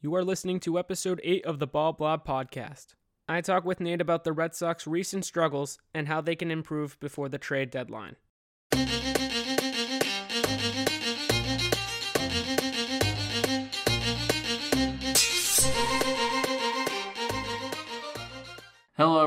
You are listening to episode 8 of the Ball Lab podcast. I talk with Nate about the Red Sox recent struggles and how they can improve before the trade deadline.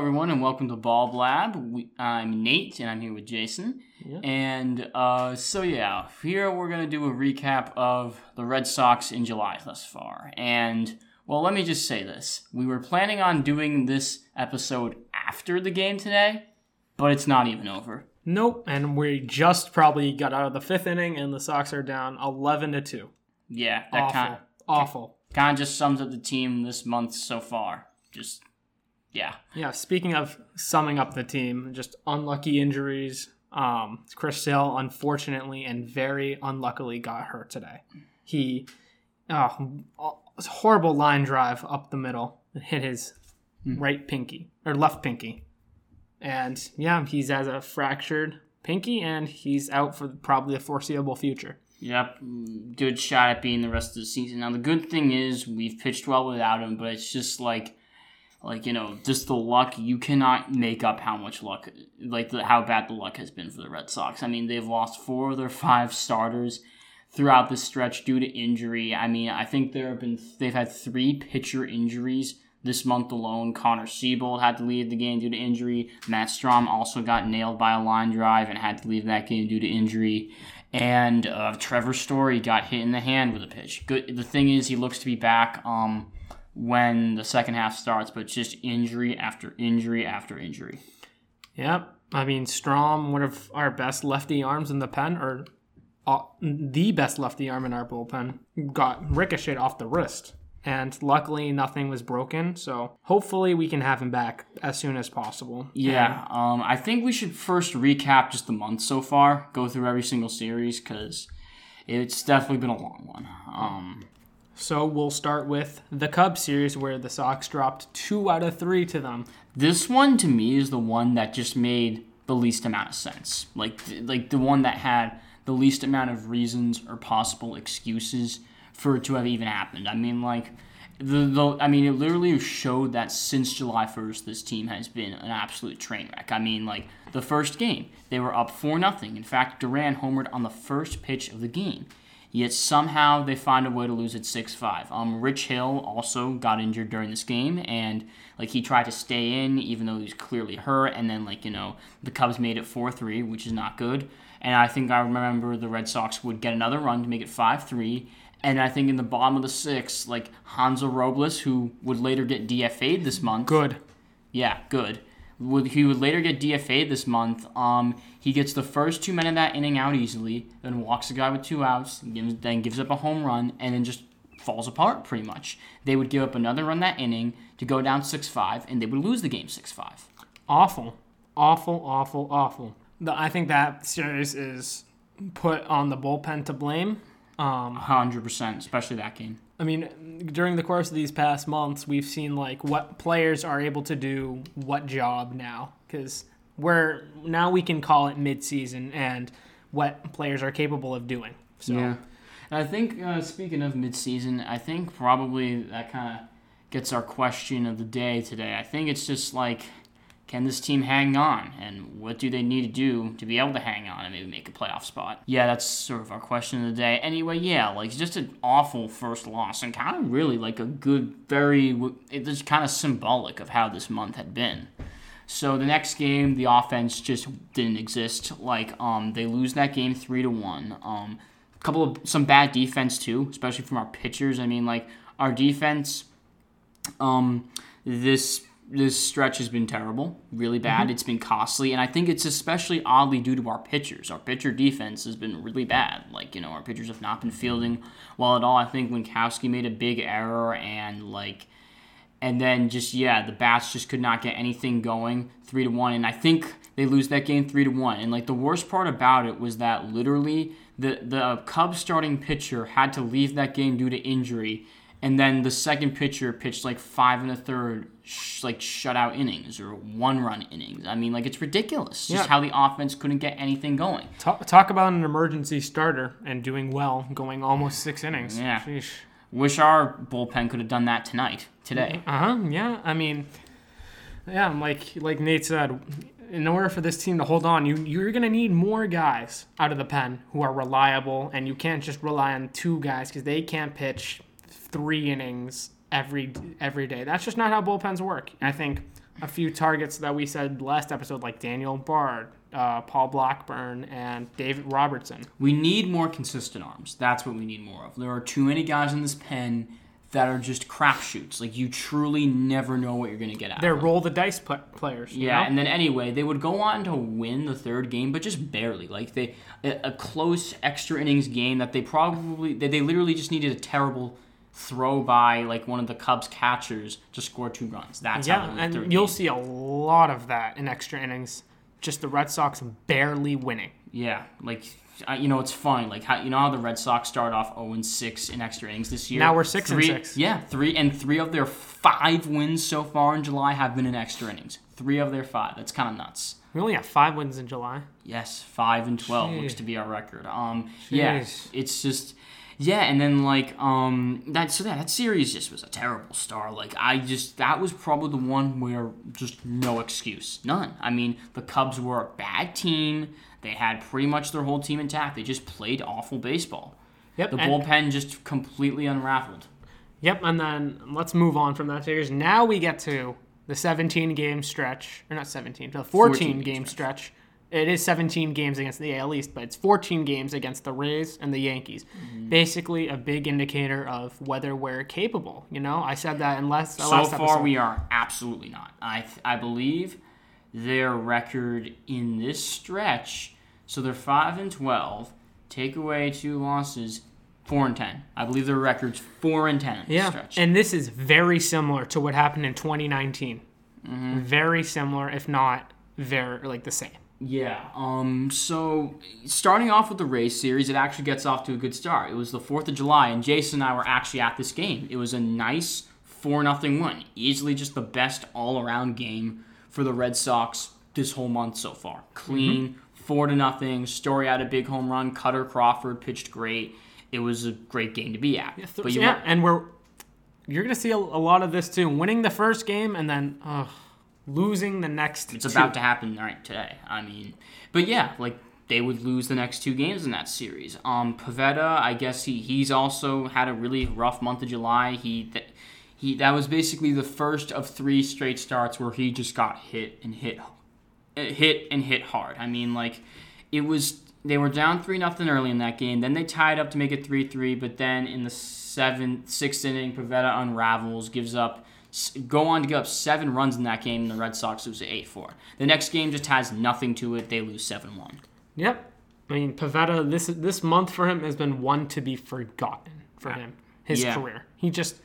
Everyone, and welcome to Ball Lab. We, I'm Nate, and I'm here with Jason. Yeah. And uh, so, yeah, here we're going to do a recap of the Red Sox in July thus far. And, well, let me just say this. We were planning on doing this episode after the game today, but it's not even over. Nope, and we just probably got out of the fifth inning, and the Sox are down 11 to 2. Yeah, that Awful. kind Awful. kind of just sums up the team this month so far. Just, yeah. Yeah, speaking of summing up the team, just unlucky injuries. Um, Chris Sale, unfortunately and very unluckily, got hurt today. He, oh, horrible line drive up the middle and hit his right pinky or left pinky, and yeah, he's has a fractured pinky and he's out for probably the foreseeable future. Yep, good shot at being the rest of the season. Now the good thing is we've pitched well without him, but it's just like, like you know, just the luck. You cannot make up how much luck, like the, how bad the luck has been for the Red Sox. I mean, they've lost four of their five starters throughout this stretch due to injury. I mean, I think there have been they've had three pitcher injuries this month alone. Connor Seabold had to leave the game due to injury. Matt Strahm also got nailed by a line drive and had to leave that game due to injury. And uh, Trevor Story got hit in the hand with a pitch. Good. The thing is, he looks to be back um, when the second half starts, but just injury after injury after injury. Yep. I mean, Strahm, one of our best lefty arms in the pen, or uh, the best lefty arm in our bullpen, got ricocheted off the wrist. And luckily, nothing was broken. So hopefully, we can have him back as soon as possible. Yeah, um, I think we should first recap just the month so far, go through every single series because it's definitely been a long one. Um, So we'll start with the Cubs series, where the Sox dropped two out of three to them. this one to me is the one that just made the least amount of sense. Like, like the one that had the least amount of reasons or possible excuses for it to have even happened. I mean, like. The, the, I mean, it literally showed that since July 1st, this team has been an absolute train wreck. I mean, like, the first game, they were up 4 nothing. In fact, Duran homered on the first pitch of the game. Yet somehow they find a way to lose at 6-5. Um, Rich Hill also got injured during this game, and like he tried to stay in even though he was clearly hurt. And then like you know the Cubs made it 4-3, which is not good. And I think I remember the Red Sox would get another run to make it 5-3. And I think in the bottom of the sixth, like Hansel Robles, who would later get DFA'd this month. Good. Yeah, good. Would he would later get DFA'd this month? Um, he gets the first two men in that inning out easily, then walks a guy with two outs, gives, then gives up a home run, and then just falls apart pretty much. They would give up another run that inning to go down six five, and they would lose the game six five. Awful. Awful, awful, awful. The, I think that series is put on the bullpen to blame. Um, Hundred percent, especially that game. I mean, during the course of these past months, we've seen like what players are able to do what job now because we're now we can call it midseason and what players are capable of doing. So Yeah, I think uh, speaking of midseason, I think probably that kind of gets our question of the day today. I think it's just like, can this team hang on, and what do they need to do to be able to hang on and maybe make a playoff spot? Yeah, that's sort of our question of the day. Anyway, yeah, like just an awful first loss, and kind of really like a good, very it's kind of symbolic of how this month had been. So the next game, the offense just didn't exist. Like um, they lose that game three to one. Um, a couple of some bad defense too, especially from our pitchers. I mean, like our defense, um, this this stretch has been terrible, really bad. Mm-hmm. It's been costly, and I think it's especially oddly due to our pitchers. Our pitcher defense has been really bad. Like you know, our pitchers have not been fielding well at all. I think Winkowski made a big error, and like and then just yeah, the bats just could not get anything going, three to one, and I think they lose that game three to one. And like the worst part about it was that literally the the Cubs starting pitcher had to leave that game due to injury, and then the second pitcher pitched like five and a third, sh- like shutout innings or one run innings. I mean, like it's ridiculous just Yeah. how the offense couldn't get anything going. talk, talk about an emergency starter and doing well, going almost six innings. Yeah. Sheesh. Wish our bullpen could have done that tonight, today. Uh huh. Yeah. I mean, yeah. Like like Nate said, in order for this team to hold on, you you're gonna need more guys out of the pen who are reliable, and you can't just rely on two guys because they can't pitch three innings every every day. That's just not how bullpens work. And I think a few targets that we said last episode, like Daniel Bard, uh, Paul Blackburn, and David Robertson. We need more consistent arms. That's what we need more of. There are too many guys in this pen that are just crapshoots. Like you truly never know what you're going to get out. They're roll the dice pl- players. Yeah, know? and then anyway, they would go on to win the third game, but just barely. Like they, a, a close extra innings game that they probably, they, they literally just needed a terrible throw by like one of the Cubs catchers to score two runs. That's how Yeah, and you'll game. see a lot of that in extra innings. Just the Red Sox barely winning. Yeah, like uh, you know, it's funny. Like how you know how the Red Sox start off 0 and 6 in extra innings this year. Now we're six and six. Yeah, three and three of their five wins so far in July have been in extra innings. Three of their five. That's kind of nuts. We only have five wins in July. Yes, five and twelve looks to be our record. Um, yeah, it's just yeah, and then like um that so that that series just was a terrible start. Like I just that was probably the one where just no excuse, none. I mean the Cubs were a bad team. They had pretty much their whole team intact. They just played awful baseball. Yep. The bullpen just completely unraveled. Yep. And then let's move on from that series. Now we get to the 17 game stretch, or not 17, the 14, 14 game game stretch. It is 17 games against the AL East, but it's 14 games against the Rays and the Yankees. Mm-hmm. Basically, a big indicator of whether we're capable. You know, I said that in last, So far, episode. we are absolutely not. I th- I believe their record in this stretch. So they're five and twelve. Take away two losses, four and ten. I believe their record's four and ten Yeah, stretch. and this is very similar to what happened in 2019. Mm-hmm. Very similar, if not very like the same. Yeah. Um. So starting off with the Rays series, it actually gets off to a good start. It was the Fourth of July, and Jason and I were actually at this game. It was a nice four nothing win. Easily just the best all around game for the Red Sox this whole month so far. Clean, four to nothing. Story had a big home run. Kutter Crawford pitched great. It was a great game to be at. Th- but you yeah, and we're you're gonna see a, a lot of this too. Winning the first game and then uh, losing the next. It's about to happen right today. I mean, but yeah, like they would lose the next two games in that series. Um, Pivetta, I guess he he's also had a really rough month of July. He th- he that was basically the first of three straight starts where he just got hit and hit, uh, hit and hit hard. I mean, like it was they were down three nothing early in that game. Then they tied up to make it three three. But then in the seventh, sixth inning, Pivetta unravels, gives up go on to give up seven runs in that game, and the Red Sox lose eight four. The next game just has nothing to it. They lose seven one. Yep. I mean, Pivetta. This this month for him has been one to be forgotten for him. His Yeah. career. He just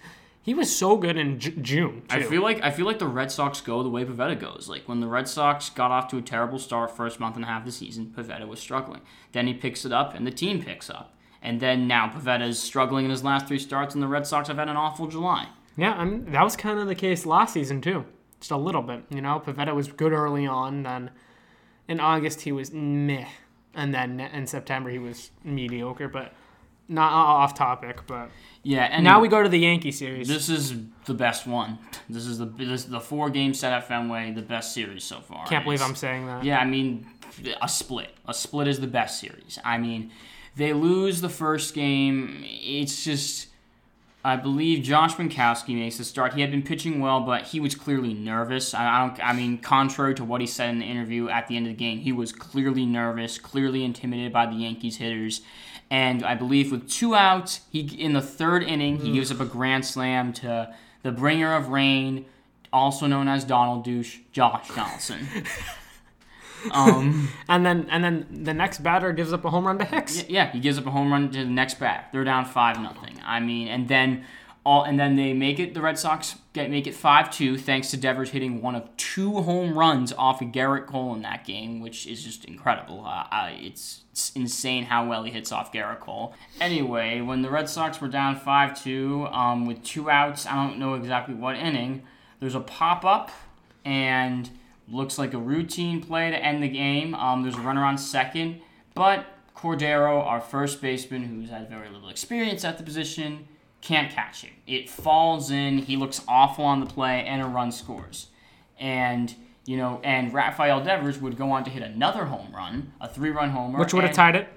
he was so good in J- June too. I feel like I feel like the Red Sox go the way Pivetta goes. Like when the Red Sox got off to a terrible start first month and a half of the season, Pivetta was struggling. Then he picks it up and the team picks up. And then now Pivetta is struggling in his last three starts and the Red Sox have had an awful July. Yeah, I mean, that was kind of the case last season too. Just a little bit, you know. Pivetta was good early on, then in August he was meh, and then in September he was mediocre. But not off topic. But Yeah, and now we go to the Yankee series. This is the best one. This is the this is the four game set at Fenway, the best series so far. Can't believe It's- I'm saying that. Yeah, I mean, a split. A split is the best series. I mean, they lose the first game. It's just, I believe Josh Winkowski makes the start. He had been pitching well, but he was clearly nervous. I, I don't. I mean, contrary to what he said in the interview at the end of the game, he was clearly nervous, clearly intimidated by the Yankees hitters. And I believe with two outs, he in the third inning, he gives up a grand slam to the bringer of rain, also known as Donald Douche, Josh Donaldson. Um, And then and then the next batter gives up a home run to Hicks. yeah, he gives up a home run to the next bat. They're down five nothing. I mean, and then all and then they make it. The Red Sox get make it five two thanks to Devers hitting one of two home runs off of Gerrit Cole in that game, which is just incredible. Uh, I, it's, it's insane how well he hits off Gerrit Cole. Anyway, when the Red Sox were down five two um, with two outs, I don't know exactly what inning. There's a pop up and looks like a routine play to end the game. Um, there's a runner on second, but Cordero, our first baseman, who's had very little experience at the position, can't catch it. It falls in. He looks awful on the play, and a run scores. And you know, and Rafael Devers would go on to hit another home run, a three-run homer, Which would have tied it.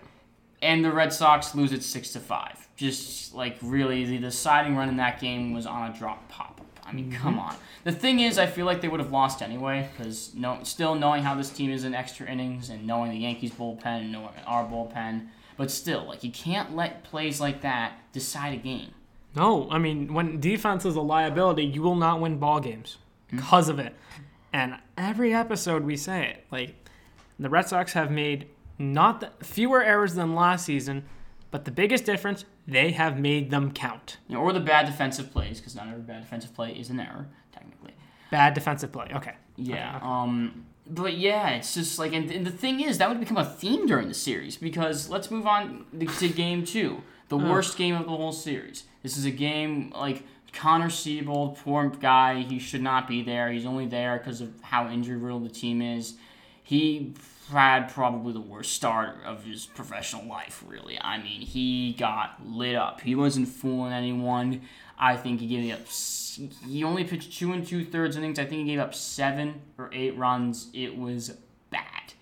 and the Red Sox lose it six to five. Just like really, the deciding run in that game was on a drop pop. I mean, come mm-hmm. on. The thing is, I feel like they would have lost anyway because no, still knowing how this team is in extra innings and knowing the Yankees bullpen and knowing our bullpen, but still, like you can't let plays like that decide a game. No, I mean when defense is a liability, you will not win ball games hmm. because of it. And every episode we say it. Like the Red Sox have made not the, fewer errors than last season, but the biggest difference they have made them count. Or the bad defensive plays because not every bad defensive play is an error technically. Bad defensive play. Okay. Yeah. Okay. Um. But yeah, it's just like, and, and the thing is, that would become a theme during the series because let's move on to game two, the worst game of the whole series. This is a game like Connor Seabold, poor guy. He should not be there. He's only there because of how injury riddled the team is. He had probably the worst start of his professional life. Really, I mean, he got lit up. He wasn't fooling anyone. I think he gave up. He only pitched two and two thirds innings. I think he gave up seven or eight runs. It was bad,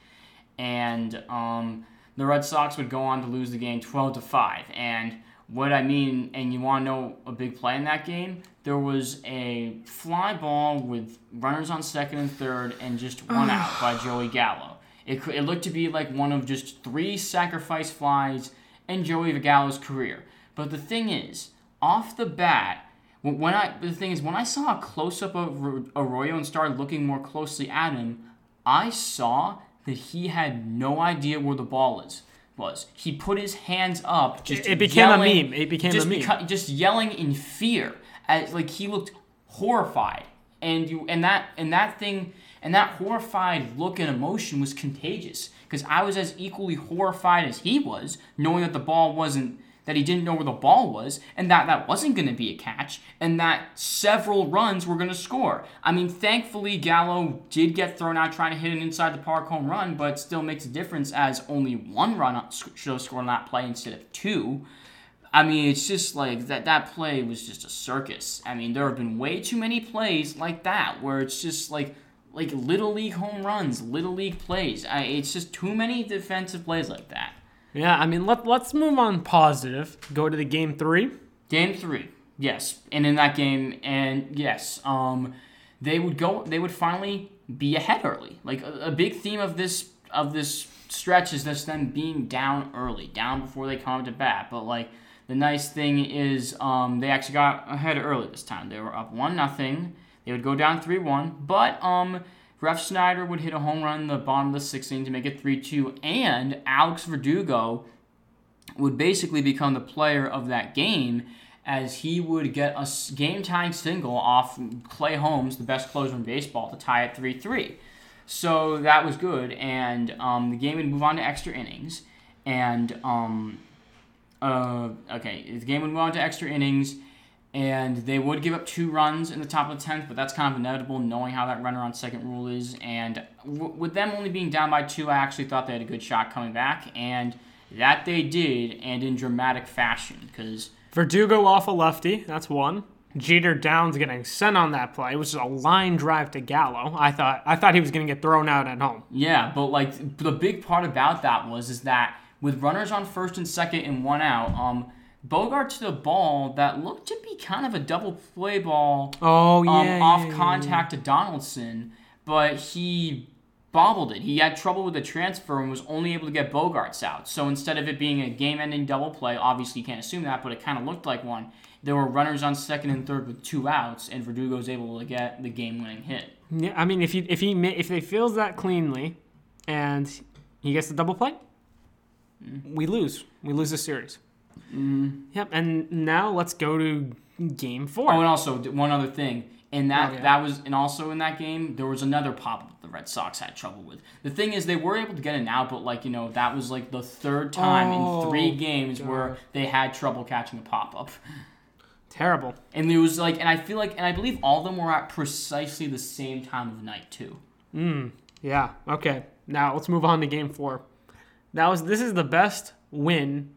and um, the Red Sox would go on to lose the game twelve to five. And what I mean, and you want to know a big play in that game? There was a fly ball with runners on second and third, and just one out by Joey Gallo. It, it looked to be like one of just three sacrifice flies in Joey Gallo's career. But the thing is, off the bat, when I the thing is when I saw a close up of Arroyo and started looking more closely at him, I saw that he had no idea where the ball is. Was he put his hands up? Just It became a yelling- meme. It became just a meme. beca- just yelling in fear, as like he looked horrified, and you and that and that thing and that horrified look and emotion was contagious because I was as equally horrified as he was, knowing that the ball wasn't that he didn't know where the ball was and that that wasn't going to be a catch and that several runs were going to score. I mean, thankfully Gallo did get thrown out trying to hit an inside the park home run, but still makes a difference as only one run should have scored on that play instead of two. I mean, it's just like that. That play was just a circus. I mean, there have been way too many plays like that where it's just like like little league home runs, little league plays. I, it's just too many defensive plays like that. Yeah, I mean let let's move on positive. Go to the game three. Game three, yes, and in that game, and yes, um, they would go. They would finally be ahead early. Like a, a big theme of this of this stretch is just them being down early, down before they come to bat. But like the nice thing is, um, they actually got ahead early this time. They were up one nothing. They would go down three one, but um. Refsnyder would hit a home run in the bottom of the sixth inning to make it 3 2, and Alex Verdugo would basically become the player of that game as he would get a game tying single off Clay Holmes, the best closer in baseball, to tie it 3 3. So that was good, and um, the game would move on to extra innings. And, um, uh, okay, the game would move on to extra innings, and they would give up two runs in the top of the 10th, but that's kind of inevitable knowing how that runner on second rule is. And w- with them only being down by two, I actually thought they had a good shot coming back, and that they did, and in dramatic fashion, because Verdugo off a lefty. That's one. Jeter Downs getting sent on that play, which is a line drive to Gallo. I thought I thought he was going to get thrown out at home. Yeah, but like the big part about that was is that with runners on first and second and one out, um, Bogart to the ball that looked to be kind of a double play ball Oh um, yeah, off yeah, yeah, contact to Donaldson, but he bobbled it. He had trouble with the transfer and was only able to get Bogaerts out. So instead of it being a game-ending double play, obviously you can't assume that, but it kind of looked like one. There were runners on second and third with two outs, and Verdugo was able to get the game-winning hit. Yeah, I mean, if he if he if they feels that cleanly, and he gets the double play, we lose. We lose the series. Mm-hmm. Yep. And now let's go to game four. Oh, and also one other thing, and that Oh, yeah. that was, and also in that game there was another pop up the Red Sox had trouble with. The thing is, they were able to get an out, but like you know, that was like the third time Oh, in three games God. where they had trouble catching a pop up. Terrible. And there was like, and I feel like, and I believe all of them were at precisely the same time of night too. Hmm, yeah. Okay. Now let's move on to game four. That was this is the best win,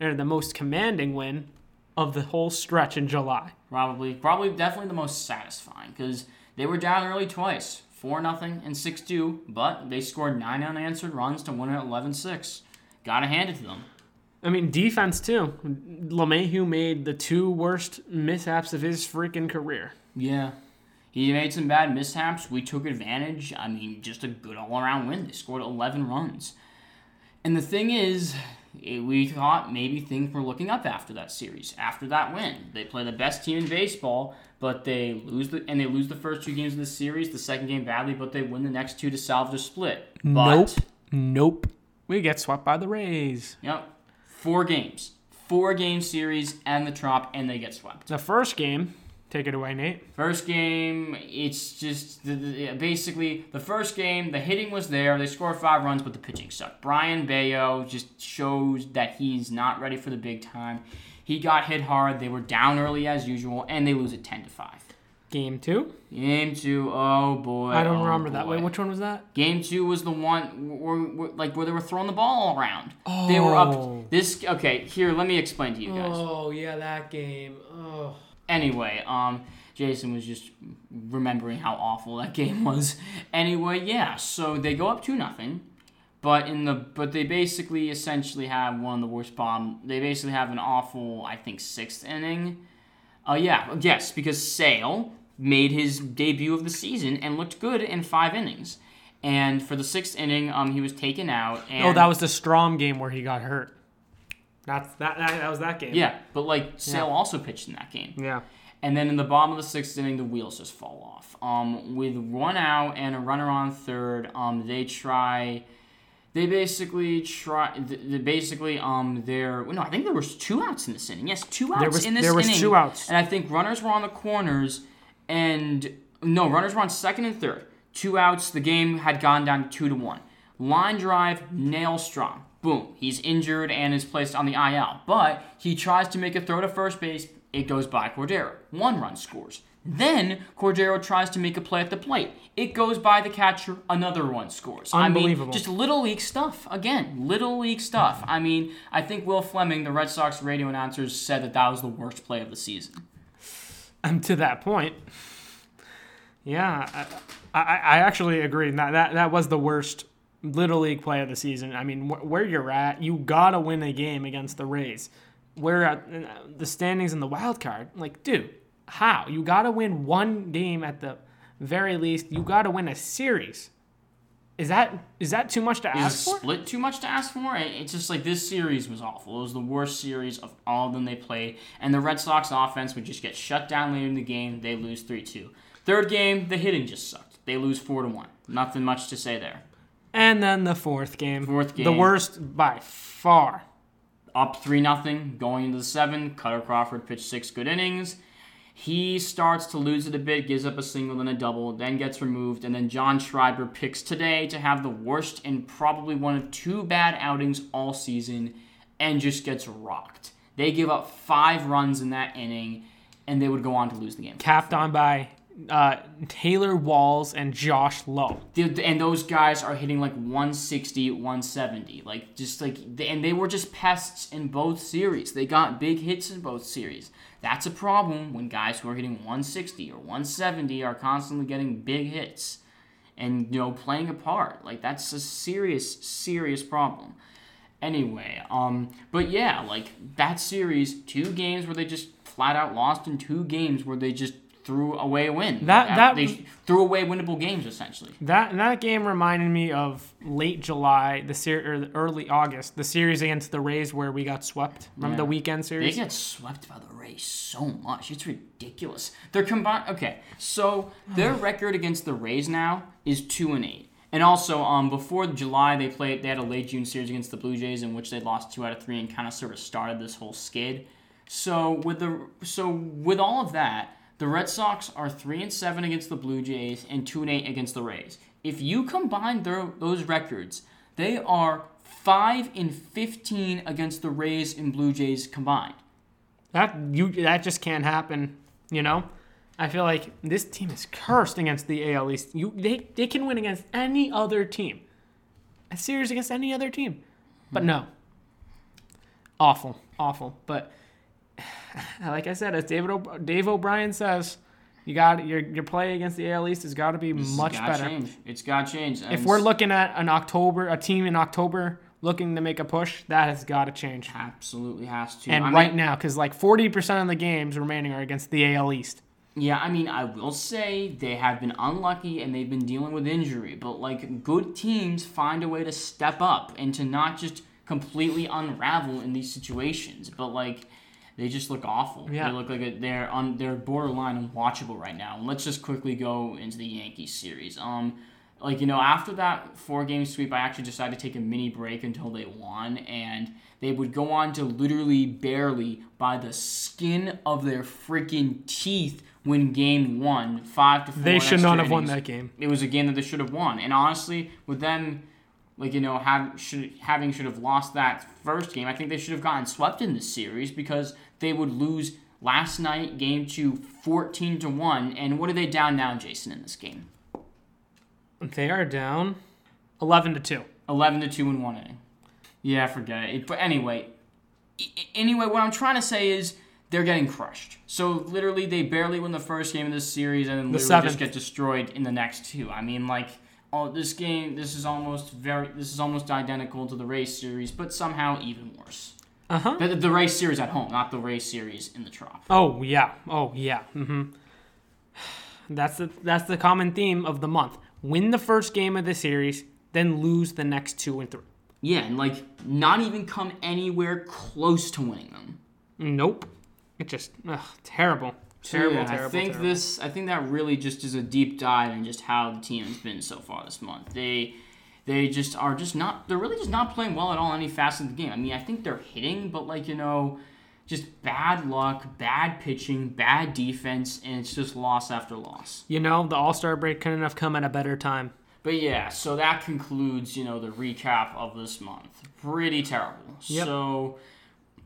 or the most commanding win of the whole stretch in July. Probably, probably, definitely the most satisfying because they were down early twice, four nothing and six two, but they scored nine unanswered runs to win it 11-6. Gotta hand it to them. I mean, defense too. LeMahieu made the two worst mishaps of his freaking career. Yeah. He made some bad mishaps. We took advantage. I mean, just a good all around win. They scored 11 runs. And the thing is, eh, we thought maybe things were looking up after that series, after that win. They play the best team in baseball, but they lose the and they lose the first two games of the series, the second game badly, but they win the next two to salvage a split. But, nope. Nope. We get swept by the Rays. Yep. Four games. Four game series and the Trop, and they get swept. The first game, take it away, Nate. First game, it's just the, the, basically the first game. The hitting was there. They scored five runs, but the pitching sucked. Brayan Bello just shows that he's not ready for the big time. He got hit hard. They were down early as usual, and they lose it ten to five. Game two. Game two, oh boy. I don't oh remember that. boy. Wait, which one was that? Game two was the one where, where, like where they were throwing the ball all around. They were up. Oh. This okay. Here, let me explain to you guys. Oh yeah, that game. Oh. Anyway, um, Jason was just remembering how awful that game was. Anyway, yeah. So they go up two nothing, but in the but they basically essentially have one of the worst bottom. They basically have an awful, I think, sixth inning. Uh, yeah, yes, because Sale made his debut of the season and looked good in five innings. And for the sixth inning, um, he was taken out. And Oh, that was the Strahm game where he got hurt. That's that. That, that was that game. yeah, but like Sale Yeah. also pitched in that game. Yeah. And then in the bottom of the sixth inning, the wheels just fall off. Um, with one out and a runner on third, um, they try. They basically try. th- They basically, um, they're no. I think there was two outs in this inning. Yes, two outs There was- in this there was inning. two outs. and I think runners were on the corners, and no, runners were on second and third. Two outs. The game had gone down two to one. Line drive, nail Strahm. Boom. He's injured and is placed on the IL. But he tries to make a throw to first base. It goes by Cordero. One run scores. Then Cordero tries to make a play at the plate. It goes by the catcher. Another one scores. Unbelievable. I mean, just little league stuff. Again, little league stuff. I mean, I think Will Flemming, the Red Sox radio announcer, said that that was the worst play of the season. And to that point, yeah, I, I, I actually agree. That, that that was the worst little league play of the season. I mean, wh- where you're at, you gotta win a game against the Rays. Where at uh, the standings in the wild card, like, dude, how you gotta win one game at the very least. You gotta win a series. Is that is that too much to Is ask for? split too much to ask for? It- It's just like this series was awful. It was the worst series of all of them they played, and the Red Sox offense would just get shut down later in the game. They lose three two. Third game, the hitting just sucked. They lose four to one. Nothing much to say there. And then the fourth game, Fourth the worst by far. Up three nothing, going into the seven. Kutter Crawford pitched six good innings. He starts to lose it a bit, gives up a single and a double, then gets removed, and then John Schreiber picks today to have the worst and probably one of two bad outings all season, and just gets rocked. They give up five runs in that inning, and they would go on to lose the game. capped on by uh, Taylor Walls and Josh Lowe. And those guys are hitting like 160 170 like just like and they were just pests in both series. They got big hits in both series. That's a problem when guys who are hitting 160 or 170 are constantly getting big hits and you know playing a part. Like that's a serious serious problem. Anyway um but yeah like that series two games where they just flat out lost and two games where they just threw away a win That- that- they threw away winnable games essentially That that game reminded me of late July, the ser- or early August, the series against the Rays where we got swept. Remember Yeah. the weekend series? They get swept by the Rays so much. It's ridiculous. They're combined. Okay, so their record against the Rays now is two and eight. And also, um, before July, they played. They had a late June series against the Blue Jays in which they lost two out of three and kind of sort of started this whole skid. So with the so with all of that, the Red Sox are three and seven against the Blue Jays and two and eight against the Rays. If you combine their those records, they are five and fifteen against the Rays and Blue Jays combined. That you that just can't happen. You know, I feel like this team is cursed against the AL East. You they they can win against any other team, a series against any other team, but no. Awful, awful. But like I said, as David o- Dave O'Brien says, you got your your play against the AL East has got to be It's much better. Change. It's got to change. If we're looking at an October, a team in October looking to make a push, that has got to change. absolutely has to. And I right mean, now, because like 40% of the games remaining are against the AL East. Yeah, I mean, I will say they have been unlucky and they've been dealing with injury, but like good teams find a way to step up and to not just completely unravel in these situations, but like they just look awful. Yeah. They look like a, they're on they're borderline unwatchable right now. And let's just quickly go into the Yankees series. Um like you know, after that four game sweep, I actually decided to take a mini break until they won and they would go on to literally barely by the skin of their freaking teeth win game one, five to four. They should not have won that game. It was a game that they should have won. And honestly, with them, like you know, have should having should have lost that first game, I think they should have gotten swept in this series because they would lose last night, game two, 14 to one. And what are they down now, Jason, in this game? They are down 11 to 2. 11 to 2 in one inning. Yeah, forget it. But anyway, anyway, what I'm trying to say is they're getting crushed. So literally, they barely win the first game of this series and then The literally just get destroyed in the next two. I mean, like, oh, this game, this is almost very, this is almost identical to the Rays series, but somehow even worse. Uh huh. The, the Rays series at home, not the Rays series in the trop. Oh yeah. Oh yeah. hmm That's the that's the common theme of the month. Win the first game of the series, then lose the next two and three. Yeah, and like not even come anywhere close to winning them. Nope. It just ugh, terrible. Terrible, yeah, terrible. I think terrible. this. I think that really just is a deep dive in just how the team has been so far this month. They, they just are just not. They're really just not playing well at all any facet of the game. I mean, I think they're hitting, but like you know, just bad luck, bad pitching, bad defense, and it's just loss after loss. You know, the All Star break couldn't have come at a better time. But yeah, so that concludes you know the recap of this month. Pretty terrible. Yep. So.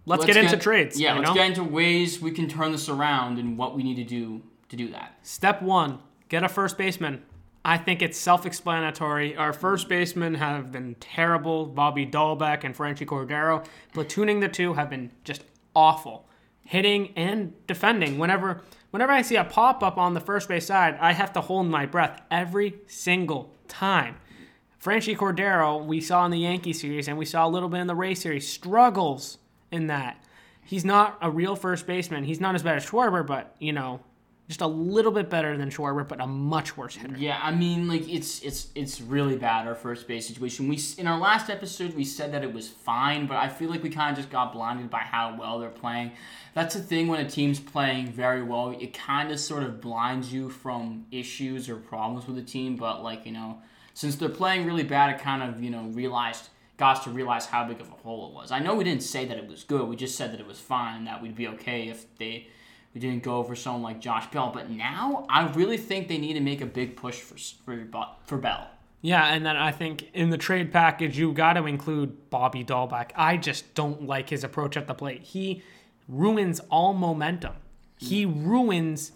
Let's, get into trades. Yeah, you let's know? get into ways we can turn this around and what we need to do to do that. Step one: get a first baseman. I think it's self-explanatory. Our first basemen have been terrible. Bobby Dalbec and Franchy Cordero. Platooning the two have been just awful, hitting and defending. Whenever whenever I see a pop up on the first base side, I have to hold my breath every single time. Franchy Cordero, we saw in the Yankee series, and we saw a little bit in the Ray series, struggles in that. He's not a real first baseman. He's not as bad as Schwarber, but you know, just a little bit better than Schwarber, but a much worse hitter. Yeah, I mean, like it's it's it's really bad our first base situation. We in our last episode we said that it was fine, but I feel like we kind of just got blinded by how well they're playing. That's the thing when a team's playing very well, it kind of sort of blinds you from issues or problems with the team. But like you know, since they're playing really bad, it kind of you know realized got us to realize how big of a hole it was. I know we didn't say that it was good. We just said that it was fine and that we'd be okay if they we didn't go for someone like Josh Bell. But now I really think they need to make a big push for for for Bell. Yeah, and then I think in the trade package you got to include Bobby Dalbec. I just don't like his approach at the plate. He ruins all momentum. He ruins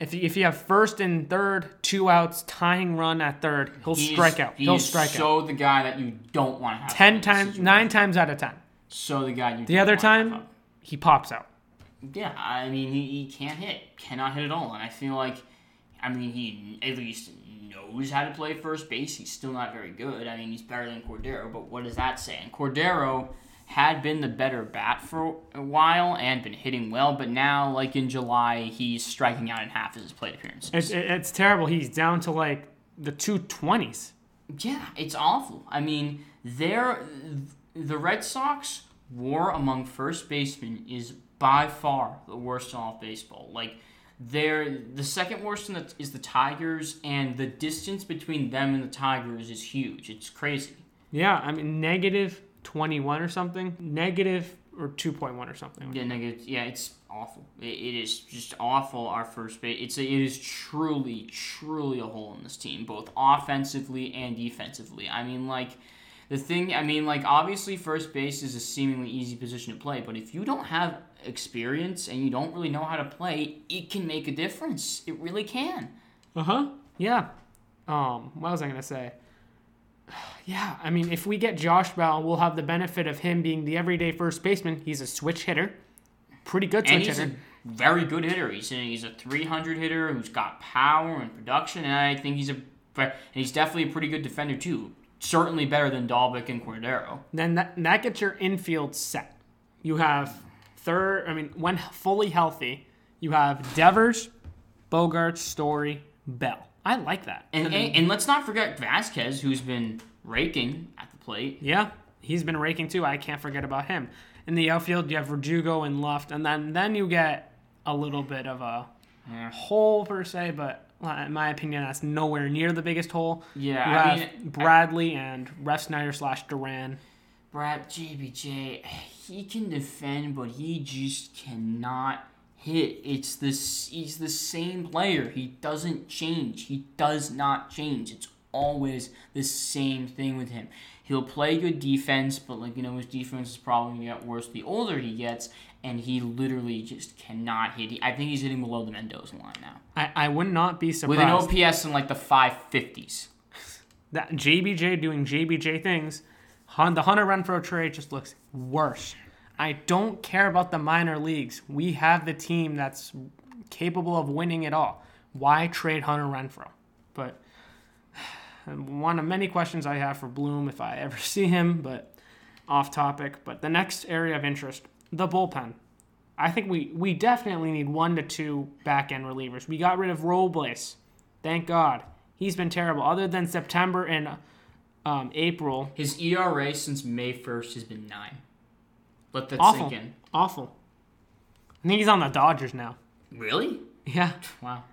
if you, if you have first and third, two outs, tying run at third, he'll strike out. He He'll strike out. so the guy that you don't want to have. Ten times, nine times out of ten. So the guy you. The other time, he pops out. Yeah, I mean he, he can't hit, cannot hit at all, and I feel like, I mean he at least knows how to play first base. He's still not very good. I mean he's better than Cordero, but what does that say? And Cordero had been the better bat for a while and been hitting well, but now like in July he's striking out in half of his plate appearances. It's it's terrible. He's down to like the two twenties. Yeah, it's awful. I mean, they're, the Red Sox war among first basemen is by far the worst in all of baseball. Like, they're the second worst in the, is the Tigers, and the distance between them and the Tigers is huge. It's crazy. Yeah, I mean negative twenty one or something. Negative or two point one or something. Yeah, negative. Yeah, it's awful. It, it is just awful. Our first base. It's a, it is truly, truly a hole in this team, both offensively and defensively. I mean, like the thing. I mean, like obviously, first base is a seemingly easy position to play, but if you don't have experience and you don't really know how to play, it can make a difference. It really can. Uh huh. Yeah. Um. What was I gonna say? Yeah. I mean, if we get Josh Bell, we'll have the benefit of him being the everyday first baseman. He's a switch hitter. pretty good and switch he's hitter. a very good hitter. He's a, he's a 300 hitter who's got power and production, and I think he's a and he's definitely a pretty good defender too. Certainly better than Dalbec and Cordero. Then that, that gets your infield set. You have third, I mean, when fully healthy, you have Devers, Bogart, Story, Bell. I like that. And, I mean, and and let's not forget Vasquez, who's been raking at the plate. yeah, he's been raking too. I can't forget about him. In the outfield, you have Verdugo and Luft, and then then you get a little bit of a Yeah. hole per se, but uh, in my opinion, that's nowhere near the biggest hole. Yeah, you I have mean, Bradley and Refsnyder slash Duran. Brad JBJ, he can defend, but he just cannot hit. It's this. He's the same player. He doesn't change. He does not change. It's always the same thing with him. He'll play good defense, but like you know, his defense is probably gonna get worse the older he gets, and he literally just cannot hit. I think he's hitting below the Mendoza line now, I, I would not be surprised with an OPS in like the five fifties. that JBJ doing JBJ things, the Hunter Renfroe trade just looks worse. I don't care about the minor leagues. We have the team that's capable of winning it all. Why trade Hunter Renfroe? But one of many questions I have for Bloom if I ever see him, but off topic. But the next area of interest, the bullpen. I think we, we definitely need one to two back end relievers. We got rid of Robles. Thank God. He's been terrible. Other than September and um, April, His ERA since May first has been nine. Let that awful. sink in. Awful. I think he's on the Dodgers now. Really? Yeah, Wow.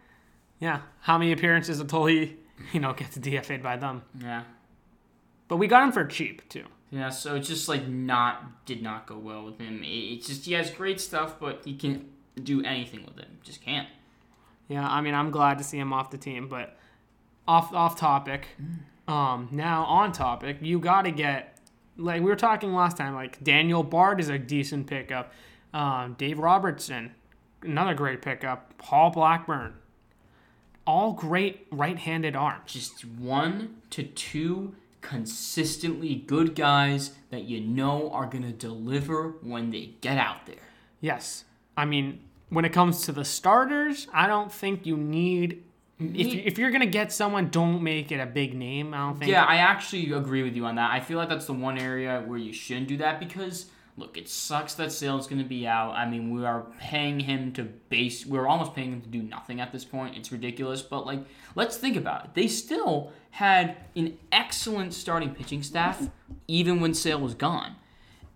yeah. How many appearances until he, you know, gets DFA'd by them? Yeah. But we got him for cheap too. Yeah, so it's just like not did not go well with him. It- It's just he has great stuff, but he can't do anything with it. Just can't. Yeah, I mean, I'm glad to see him off the team, but off off topic. Um, now on topic, you got to get like we were talking last time. Like Daniel Bard is a decent pickup. Um, Dave Robertson, another great pickup. Paul Blackburn, all great right-handed arms. Just one to two consistently good guys that you know are gonna deliver when they get out there. Yes, I mean when it comes to the starters, I don't think you need. If, if you're gonna get someone, don't make it a big name. I don't think. Yeah, I actually agree with you on that. I feel like that's the one area where you shouldn't do that because look, it sucks that Sale's going to be out. I mean, we are paying him to base. We're almost paying him to do nothing at this point. It's ridiculous. But like, let's think about it. They still had an excellent starting pitching staff even when Sale was gone,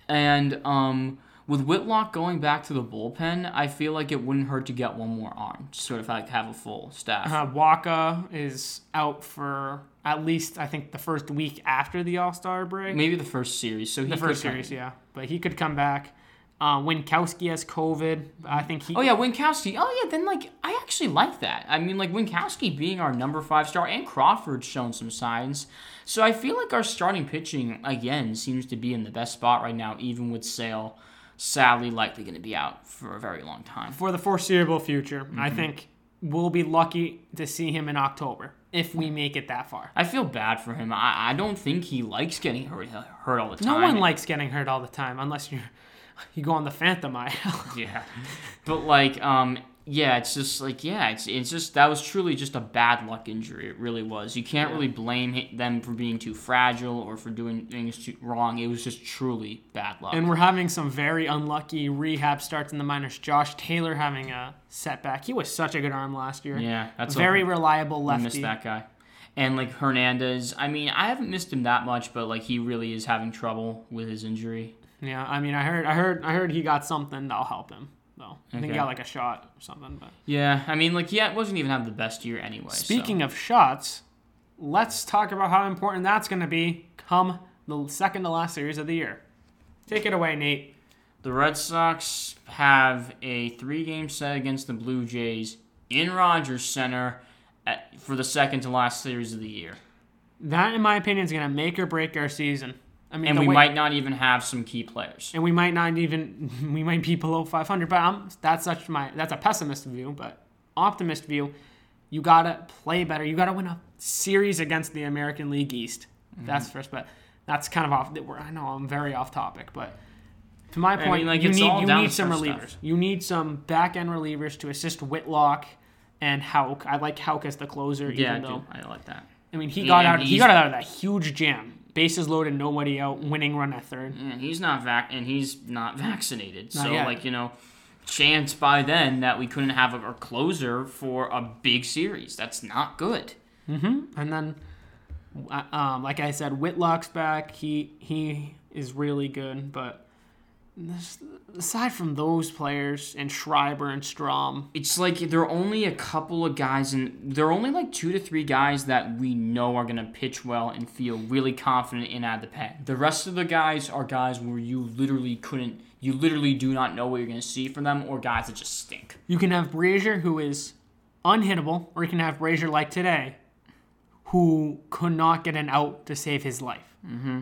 and um. With Whitlock going back to the bullpen, I feel like it wouldn't hurt to get one more arm, sort of like have a full staff. Uh, Wacha is out for at least I think the first week after the All Star break. Maybe the first series. So he the could first come- series, yeah, but he could come back. Uh, Winkowski has COVID. I think he. Oh yeah, Winkowski. Oh yeah, then like I actually like that. I mean, like Winkowski being our number five star, and Crawford's shown some signs. So I feel like our starting pitching again seems to be in the best spot right now, even with Sale sadly likely going to be out for a very long time. for the foreseeable future. I Mm-hmm. think we'll be lucky to see him in October if we make it that far. I feel bad for him. I, I don't think he likes getting hurt hurt all the time. No one likes getting hurt all the time unless you you go on the Phantom IL. Yeah, but like, um, yeah, it's just like, yeah, it's it's just that was truly just a bad luck injury. It really was. You can't really blame them for being too fragile or for doing things too wrong. It was just truly bad luck. and we're having some very unlucky rehab starts in the minors. Josh Taylor having a setback. He was such a good arm last year. yeah, that's very a, reliable lefty. that guy. And like Hernandez, I mean, I haven't missed him that much, but like he really is having trouble with his injury. Yeah, I mean, I heard, I heard, I heard he got something that'll help him. Though I think he Okay. got like a shot or something. But Yeah, I mean, like he ha- wasn't even having the best year anyway. speaking of shots, let's talk about how important that's going to be come the second to last series of the year. Take it away, Nate. The Red Sox have a three-game set against the Blue Jays in Rogers Center at, for the second to last series of the year, That, in my opinion, is going to make or break our season. I mean, and we way- might not even have some key players. and we might not even we might be below 500 but I'm, that's such my that's a pessimist view but optimist view you gotta play better you gotta win a series against the american league east mm-hmm. that's first but that's kind of off i know i'm very off topic but To my I point, mean, like, you need you need some relievers. stuff. You need some back end relievers to assist Whitlock and Houck. I like Houck as the closer, Yeah, I though do. I like that. I mean he got out he got out of that huge jam. Bases loaded, nobody out, winning run at third. And he's not vac, and he's not vaccinated. Not so yet. like you know, chance by then that we couldn't have a, a closer for a big series. That's not good. And then, uh, um, like I said, Whitlock's back. He he is really good, but aside from those players and Schreiber and Strahm, It's like there are only a couple of guys, and there are only like two to three guys that we know are gonna pitch well and feel really confident in at the pen. The rest of the guys are guys where you literally couldn't, you literally do not know what you're gonna see from them, or guys that just stink. you can have Brasier who is unhittable, or you can have Brasier like today, who could not get an out to save his life. Mm-hmm.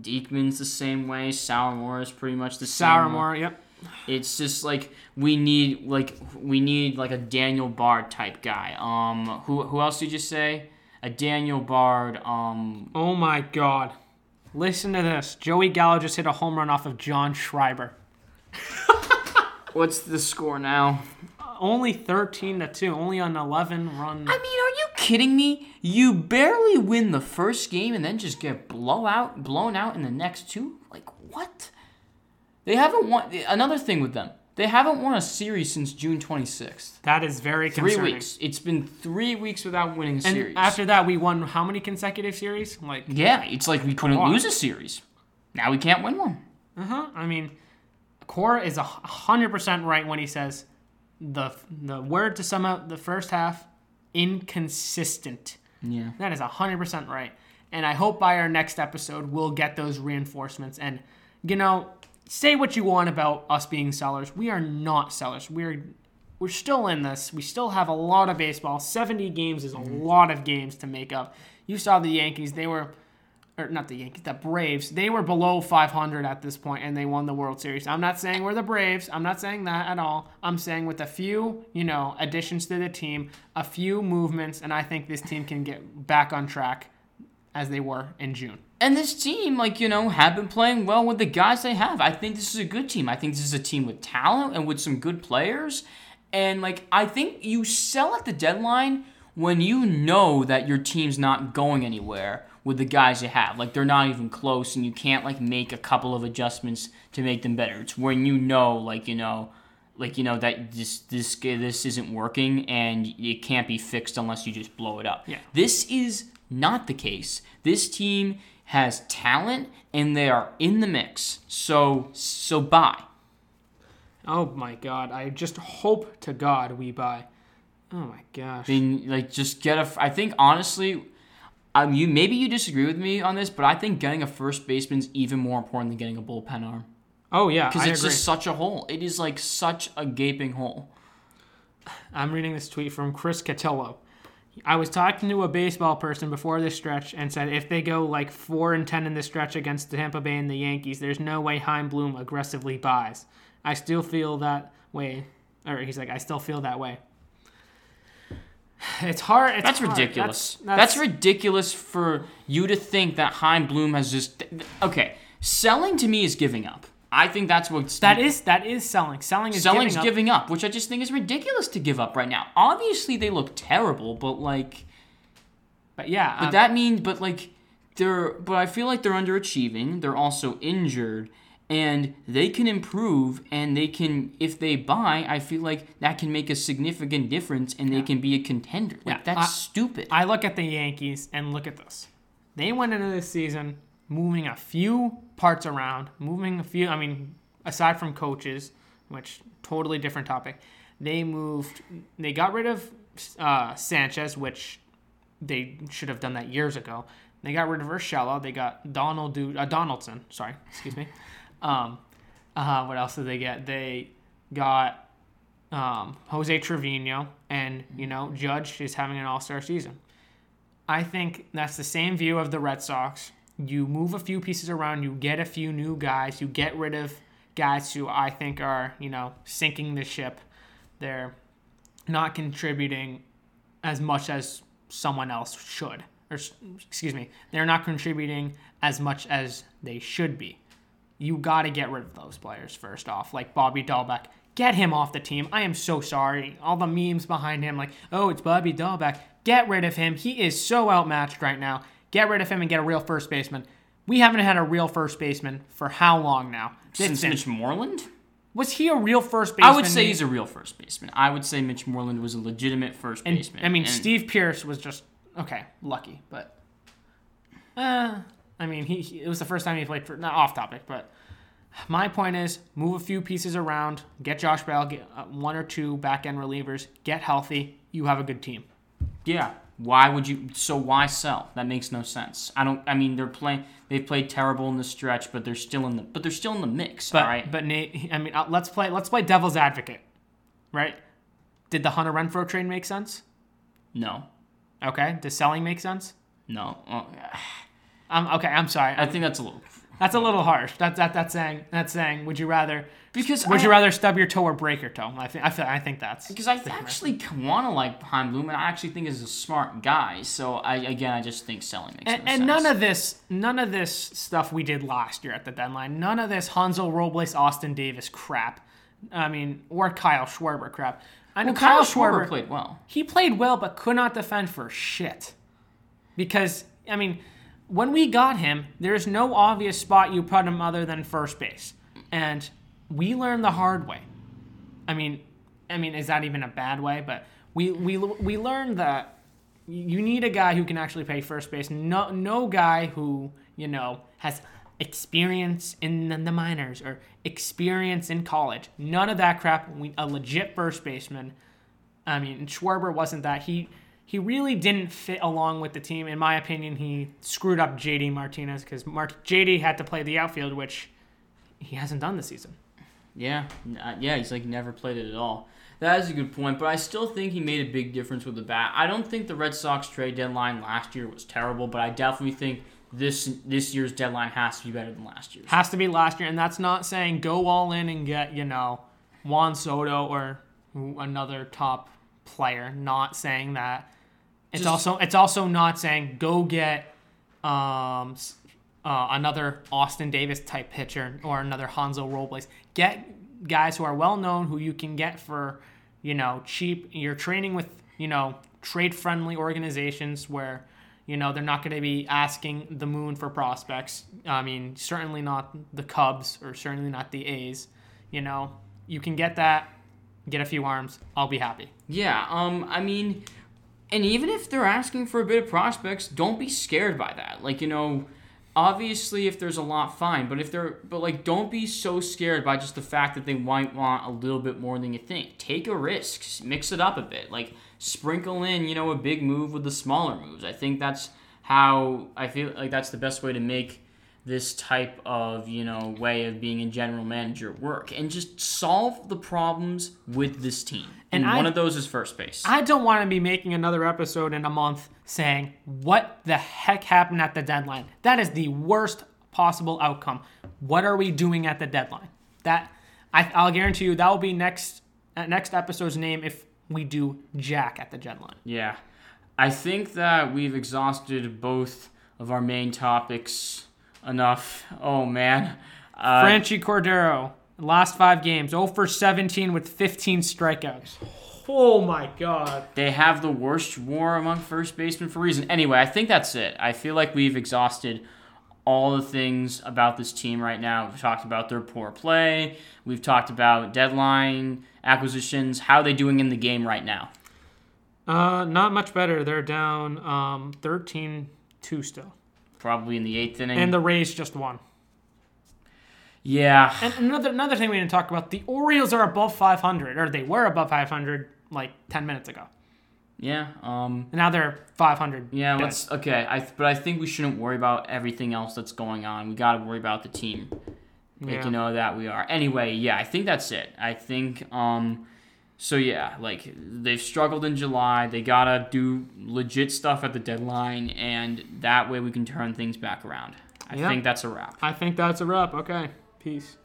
Diekman's the same way. Sawamura is pretty much the same. way. Sawamura, yep. It's just like we need like we need like a Daniel Bard type guy. Um, who who else did you say? A Daniel Bard. Um, Oh my God. Listen to this. Joey Gallo just hit a home run off of John Schreiber. what's the score now? Only 13 to 2, only on 11 run. I mean, are you kidding me? You barely win the first game and then just get blow out, blown out in the next two? Like what? They haven't won. Another thing with them, they haven't won a series since June 26th. That is very Three concerning. weeks. It's been three weeks without winning a And series. after that, we won how many consecutive series? Like, yeah, it's like we couldn't lose a series. Now we can't win one. uh huh. I mean, Cora is a hundred percent right when he says the the word to sum up the first half inconsistent. Yeah. That is a hundred percent right. And I hope by our next episode we'll get those reinforcements. And you know, say what you want about us being sellers. We are not sellers. We're we're still in this. We still have a lot of baseball. Seventy games is a mm-hmm. lot of games to make up. You saw the Yankees; they were, or not the Yankees, the Braves. They were below 500 at this point, and they won the World Series. I'm not saying we're the Braves. I'm not saying that at all. I'm saying with a few, you know, additions to the team, a few movements, and I think this team can get back on track as they were in June. And this team, like, you know, have been playing well with the guys they have. I think this is a good team. I think this is a team with talent and with some good players. And, like, I think you sell at the deadline when you know that your team's not going anywhere with the guys you have. Like, they're not even close and you can't, like, make a couple of adjustments to make them better. It's when you know, like, you know, like you know that this this this isn't working and it can't be fixed unless you just blow it up. Yeah. This is not the case. This team has talent and they are in the mix. So so buy. Oh my God! I just hope to God we buy. Oh my gosh! I mean, like just get a. I think honestly, um, you maybe you disagree with me on this, but I think getting a first baseman is even more important than getting a bullpen arm Oh yeah, because it's agree. just such a hole. It is like such a gaping hole. I'm reading this tweet from Chris Cotillo. I was talking to a baseball person before this stretch and said if they go like four and ten in this stretch against the Tampa Bay and the Yankees, there's no way Chaim Bloom aggressively buys. I still feel that way. Or he's like, I still feel that way. It's hard. It's That's hard. ridiculous. That's, That's, ridiculous for you to think that Chaim Bloom has just. Okay, selling to me is giving up. I think that's what that is that is selling. Selling is selling's giving up. giving up, which I just think is ridiculous to give up right now. Obviously, they look terrible, but like, but yeah, but um, that means, but like, they're. But I feel like they're underachieving. They're also injured, and they can improve, and they can if they buy. I feel like that can make a significant difference, and they can be a contender. Like Yeah, that's I- stupid. I look at the Yankees and look at this. They went into this season moving a few parts around, moving a few. I mean, aside from coaches, which totally different topic. They moved. They got rid of uh, Sanchez, which they should have done that years ago. They got rid of Urshela. They got Donald Du- uh, Donaldson. Sorry, excuse me. Um, uh, what else did they get? They got um, Jose Trevino, and you know Judge is having an All Star season. I think that's the same view of the Red Sox. You move a few pieces around, you get a few new guys, you get rid of guys who I think are you know sinking the ship. They're not contributing as much as someone else should, or excuse me, they're not contributing as much as they should be. You got to get rid of those players first off, like Bobby Dalbec. Get him off the team. I am so sorry. All the memes behind him, like, oh, it's Bobby Dalbec. Get rid of him. He is so outmatched right now. Get rid of him and get a real first baseman. We haven't had a real first baseman for how long now? Since. Mitch Moreland? Was he a real first baseman? I would say he's a real first baseman. I would say Mitch Moreland was a legitimate first And, baseman. I mean, And- Steve Pearce was just okay, lucky, but uh, I mean, he, he it was the first time he played for not off topic, but my point is move a few pieces around, get Josh Bell, get uh, one or two back end relievers, get healthy. You have a good team. Yeah. Why would you? So why sell? That makes no sense. I don't. I mean, they're playing. They've played terrible in the stretch, but they're still in the. But they're still in the mix. But all right. but Nate, I mean, uh, let's play let's play devil's advocate, right? Did the Hunter Renfroe trade make sense? no. Okay. Does selling make sense? No. Oh, Um, okay, I'm sorry. I think that's a little. That's a little harsh. That's that, that's saying that's saying. Would you rather? Because Would I- you rather stub your toe or break your toe? I think I feel I think that's Because I actually want to like Chaim Bloom, and I actually think he's a smart guy. So I again, I just think selling makes and, no and sense. none of this none of this stuff we did last year at the deadline. None of this Hansel Robles, Austin Davis crap. I mean, or Kyle Schwarber crap. I know well, Kyle Kyle Schwarber Schwarber played well. he played well, but could not defend for shit. Because I mean, when we got him, there's no obvious spot you put him other than first base, and we learned the hard way. I mean, I mean, is that even a bad way? But we we we learned that you need a guy who can actually play first base. No no guy who you know has experience in the, minors or experience in college. None of that crap. We, a legit first baseman. I mean, Schwarber wasn't that. He he really didn't fit along with the team. In my opinion, he screwed up JD Martinez because Mart- JD had to play the outfield, which he hasn't done this season. Yeah, uh, yeah, he's like never played it at all. That is a good point, but I still think he made a big difference with the bat. I don't think the Red Sox trade deadline last year was terrible, but I definitely think this this year's deadline has to be better than last year's. Has to be last year, and that's not saying go all in and get you know Juan Soto or another top player. Not saying that. It's Just- also it's also not saying go get um, uh, another Austin Davis type pitcher or another Hansel Robles. Get guys who are well known who you can get for you know cheap. You're training with you know trade friendly organizations where you know they're not going to be asking the moon for prospects. I mean, certainly not the Cubs or certainly not the A's. You know, you can get that, get a few arms. I'll be happy. Yeah, um, I mean, and even if they're asking for a bit of prospects, don't be scared by that. Like, you know, obviously if there's a lot, fine. But if they're, but like, don't be so scared by just the fact that they might want a little bit more than you think. Take a risk, mix it up a bit. Like, sprinkle in, you know, a big move with the smaller moves. I think that's how I feel like that's the best way to make this type of you know way of being a general manager work and just solve the problems with this team and, And I- one of those is first base I don't want to be making another episode in a month saying what the heck happened at the deadline. That is the worst possible outcome. What are we doing at the deadline? That I, I'll guarantee you that will be next uh, next episode's name if we do Jack at the deadline. yeah i think that we've exhausted both of our main topics enough oh man uh, Franchy Cordero, last five games, 0 for 17 with 15 strikeouts. Oh my god. they have the worst war among first basemen for a reason anyway i think that's it i feel like we've exhausted all the things about this team right now. We've talked about their poor play. We've talked about deadline acquisitions. How are they doing in the game right now? Uh, not much better. They're down um 13 2 still. Probably in the eighth inning. And the Rays just won. yeah. And another another thing we didn't talk about: the Orioles are above 500, or they were above 500 like 10 minutes ago. Yeah. Um. And now they're 500. Yeah. dead. Let's. Okay. I. But I think we shouldn't worry about everything else that's going on. We got to worry about the team. Like Yeah. you know that we are. Anyway. Yeah. I think that's it. I think. Um. So yeah, like they've struggled in July. They gotta do legit stuff at the deadline, and that way we can turn things back around. I Yeah. think that's a wrap. I think that's a wrap. Okay. Peace.